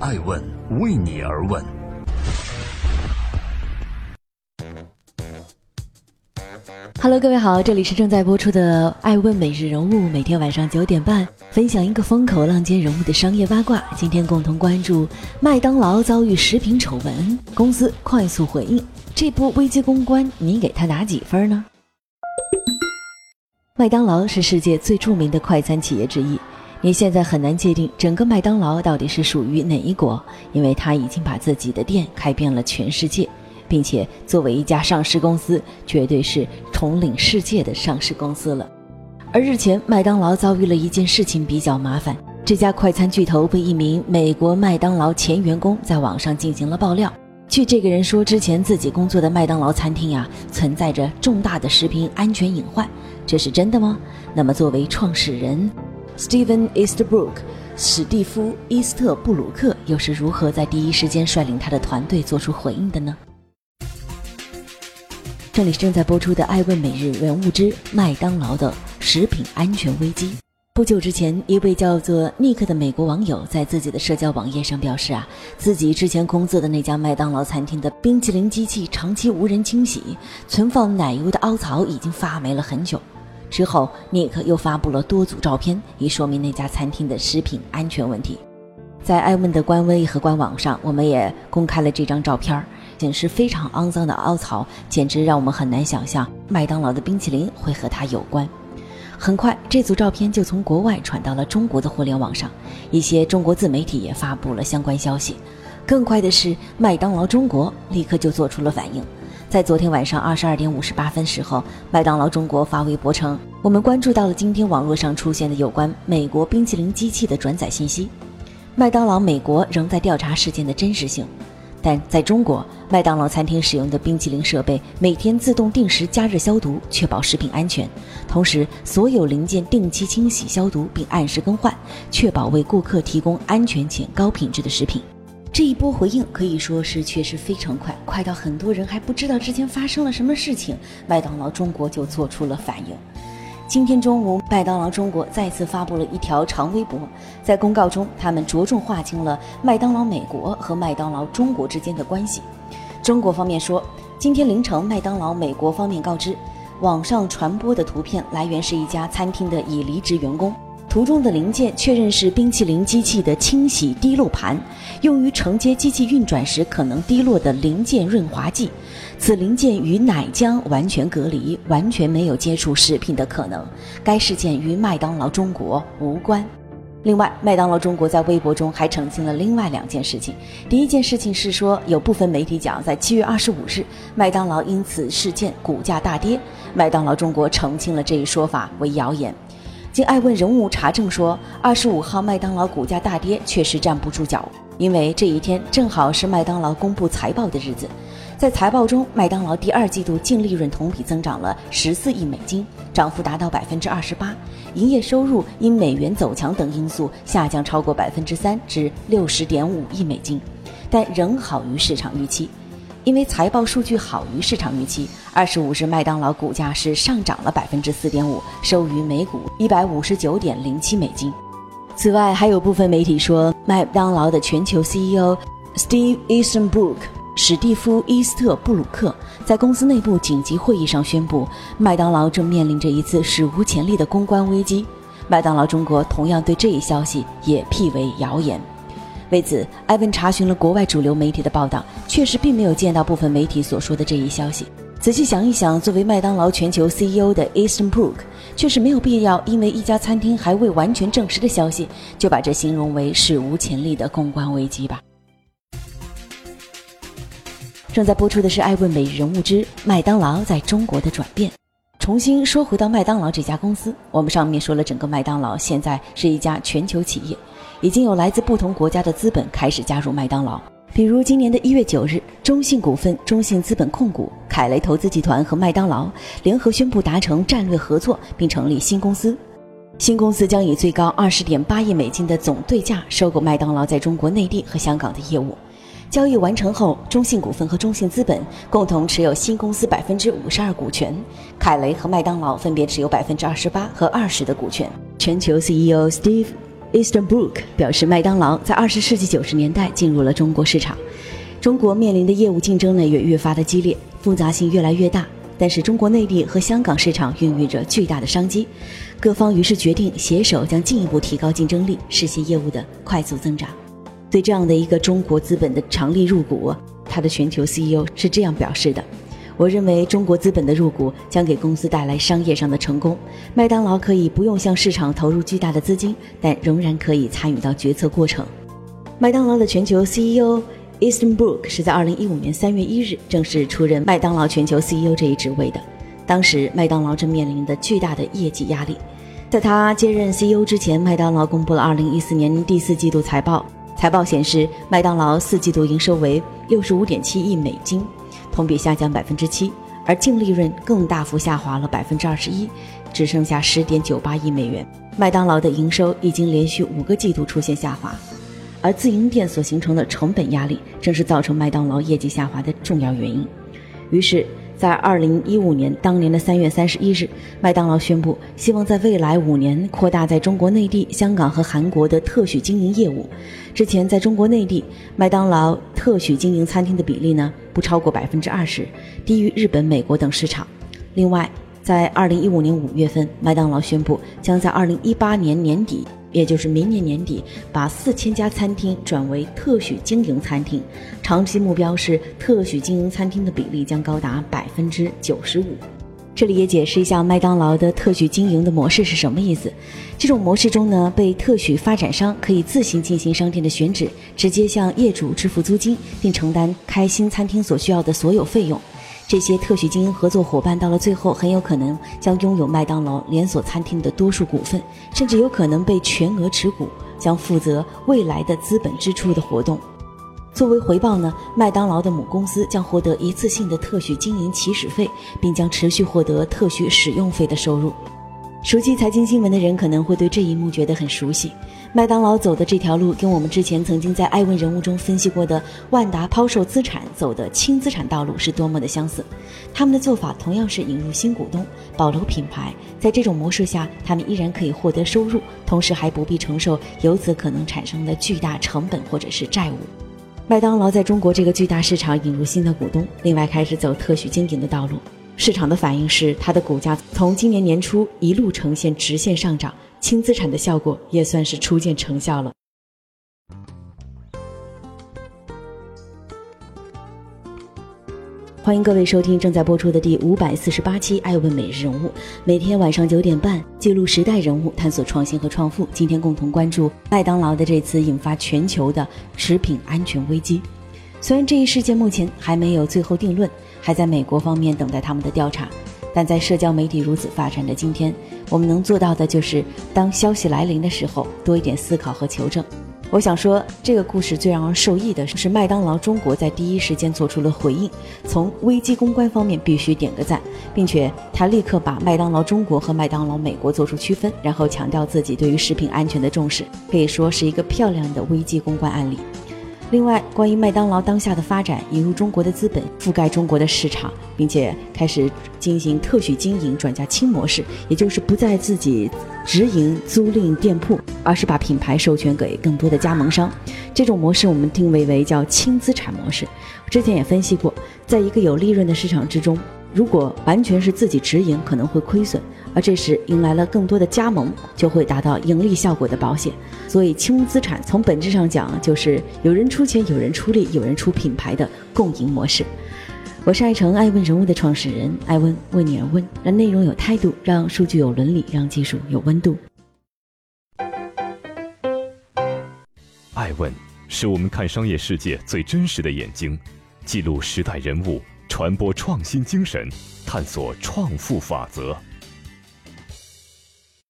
爱问为你而问。Hello，各位好，这里是正在播出的《爱问每日人物》，每天晚上九点半分享一个风口浪尖人物的商业八卦。今天共同关注麦当劳遭遇食品丑闻，公司快速回应，这波危机公关，你给他打几分呢？麦当劳是世界最著名的快餐企业之一，你现在很难界定整个麦当劳到底是属于哪一国，因为它已经把自己的店开遍了全世界。并且作为一家上市公司，绝对是统领世界的上市公司了。而日前，麦当劳遭遇了一件事情比较麻烦，这家快餐巨头被一名美国麦当劳前员工在网上进行了爆料。据这个人说，之前自己工作的麦当劳餐厅呀，存在着重大的食品安全隐患，这是真的吗？那么，作为创始人，Steven Eastbrook，史蒂夫·伊斯特布鲁克又是如何在第一时间率领他的团队做出回应的呢？这里是正在播出的《爱问每日人物之麦当劳的食品安全危机》。不久之前，一位叫做尼克的美国网友在自己的社交网页上表示啊，自己之前工作的那家麦当劳餐厅的冰淇淋机器长期无人清洗，存放奶油的凹槽已经发霉了很久。之后，尼克又发布了多组照片，以说明那家餐厅的食品安全问题。在艾问的官微和官网上，我们也公开了这张照片。显示非常肮脏的凹槽，简直让我们很难想象麦当劳的冰淇淋会和它有关。很快，这组照片就从国外传到了中国的互联网上，一些中国自媒体也发布了相关消息。更快的是，麦当劳中国立刻就做出了反应，在昨天晚上二十二点五十八分时候，麦当劳中国发微博称：“我们关注到了今天网络上出现的有关美国冰淇淋机器的转载信息，麦当劳美国仍在调查事件的真实性。”但在中国，麦当劳餐厅使用的冰淇淋设备每天自动定时加热消毒，确保食品安全。同时，所有零件定期清洗消毒，并按时更换，确保为顾客提供安全且高品质的食品。这一波回应可以说是确实非常快，快到很多人还不知道之前发生了什么事情，麦当劳中国就做出了反应。今天中午，麦当劳中国再次发布了一条长微博，在公告中，他们着重划清了麦当劳美国和麦当劳中国之间的关系。中国方面说，今天凌晨，麦当劳美国方面告知，网上传播的图片来源是一家餐厅的已离职员工。图中的零件确认是冰淇淋机器的清洗滴漏盘，用于承接机器运转时可能滴落的零件润滑剂。此零件与奶浆完全隔离，完全没有接触食品的可能。该事件与麦当劳中国无关。另外，麦当劳中国在微博中还澄清了另外两件事情。第一件事情是说，有部分媒体讲，在七月二十五日，麦当劳因此事件股价大跌。麦当劳中国澄清了这一说法为谣言。经爱问人物查证说，二十五号麦当劳股价大跌确实站不住脚，因为这一天正好是麦当劳公布财报的日子。在财报中，麦当劳第二季度净利润同比增长了十四亿美金，涨幅达到百分之二十八；营业收入因美元走强等因素下降超过百分之三，至六十点五亿美金，但仍好于市场预期。因为财报数据好于市场预期，二十五日麦当劳股价是上涨了百分之四点五，收于每股一百五十九点零七美金。此外，还有部分媒体说，麦当劳的全球 CEO Steve Easterbrook 史蒂夫·伊斯特布鲁克在公司内部紧急会议上宣布，麦当劳正面临着一次史无前例的公关危机。麦当劳中国同样对这一消息也辟为谣言。为此，艾文查询了国外主流媒体的报道，确实并没有见到部分媒体所说的这一消息。仔细想一想，作为麦当劳全球 CEO 的 Easterbrook，确实没有必要因为一家餐厅还未完全证实的消息，就把这形容为史无前例的公关危机吧。正在播出的是《艾问每日人物之麦当劳在中国的转变》。重新说回到麦当劳这家公司，我们上面说了，整个麦当劳现在是一家全球企业。已经有来自不同国家的资本开始加入麦当劳，比如今年的一月九日，中信股份、中信资本控股、凯雷投资集团和麦当劳联合宣布达成战略合作，并成立新公司。新公司将以最高二十点八亿美金的总对价收购麦当劳在中国内地和香港的业务。交易完成后，中信股份和中信资本共同持有新公司百分之五十二股权，凯雷和麦当劳分别持有百分之二十八和二十的股权。全球 CEO Steve。Easterbrook 表示，麦当劳在二十世纪九十年代进入了中国市场，中国面临的业务竞争呢也越发的激烈，复杂性越来越大。但是中国内地和香港市场孕育着巨大的商机，各方于是决定携手将进一步提高竞争力，实现业务的快速增长。对这样的一个中国资本的强力入股，他的全球 CEO 是这样表示的。我认为中国资本的入股将给公司带来商业上的成功。麦当劳可以不用向市场投入巨大的资金，但仍然可以参与到决策过程。麦当劳的全球 CEO Easterbrook 是在2015年3月1日正式出任麦当劳全球 CEO 这一职位的。当时麦当劳正面临的巨大的业绩压力。在他接任 CEO 之前，麦当劳公布了2014年第四季度财报。财报显示，麦当劳四季度营收为65.7亿美金。同比下降百分之七，而净利润更大幅下滑了百分之二十一，只剩下十点九八亿美元。麦当劳的营收已经连续五个季度出现下滑，而自营店所形成的成本压力，正是造成麦当劳业绩下滑的重要原因。于是。在二零一五年当年的三月三十一日，麦当劳宣布希望在未来五年扩大在中国内地、香港和韩国的特许经营业务。之前在中国内地，麦当劳特许经营餐厅的比例呢不超过百分之二十，低于日本、美国等市场。另外，在二零一五年五月份，麦当劳宣布将在二零一八年年底。也就是明年年底，把四千家餐厅转为特许经营餐厅，长期目标是特许经营餐厅的比例将高达百分之九十五。这里也解释一下麦当劳的特许经营的模式是什么意思。这种模式中呢，被特许发展商可以自行进行商店的选址，直接向业主支付租金，并承担开新餐厅所需要的所有费用。这些特许经营合作伙伴到了最后，很有可能将拥有麦当劳连锁餐厅的多数股份，甚至有可能被全额持股，将负责未来的资本支出的活动。作为回报呢，麦当劳的母公司将获得一次性的特许经营起始费，并将持续获得特许使用费的收入。熟悉财经新闻的人可能会对这一幕觉得很熟悉。麦当劳走的这条路，跟我们之前曾经在《艾问人物》中分析过的万达抛售资产走的轻资产道路是多么的相似。他们的做法同样是引入新股东，保留品牌。在这种模式下，他们依然可以获得收入，同时还不必承受由此可能产生的巨大成本或者是债务。麦当劳在中国这个巨大市场引入新的股东，另外开始走特许经营的道路。市场的反应是，它的股价从今年年初一路呈现直线上涨，轻资产的效果也算是初见成效了。欢迎各位收听正在播出的第五百四十八期《爱问每日人物》，每天晚上九点半记录时代人物，探索创新和创富。今天共同关注麦当劳的这次引发全球的食品安全危机。虽然这一事件目前还没有最后定论。还在美国方面等待他们的调查，但在社交媒体如此发展的今天，我们能做到的就是当消息来临的时候多一点思考和求证。我想说，这个故事最让人受益的是麦当劳中国在第一时间做出了回应，从危机公关方面必须点个赞，并且他立刻把麦当劳中国和麦当劳美国做出区分，然后强调自己对于食品安全的重视，可以说是一个漂亮的危机公关案例。另外，关于麦当劳当下的发展，引入中国的资本，覆盖中国的市场，并且开始进行特许经营转嫁轻模式，也就是不再自己直营租赁店铺，而是把品牌授权给更多的加盟商。这种模式我们定位为叫轻资产模式。之前也分析过，在一个有利润的市场之中。如果完全是自己直营，可能会亏损；而这时迎来了更多的加盟，就会达到盈利效果的保险。所以，轻资产从本质上讲，就是有人出钱、有人出力、有人出品牌的共赢模式。我是爱成爱问人物的创始人，爱问为你而问，让内容有态度，让数据有伦理，让技术有温度。爱问是我们看商业世界最真实的眼睛，记录时代人物。传播创新精神，探索创富法则。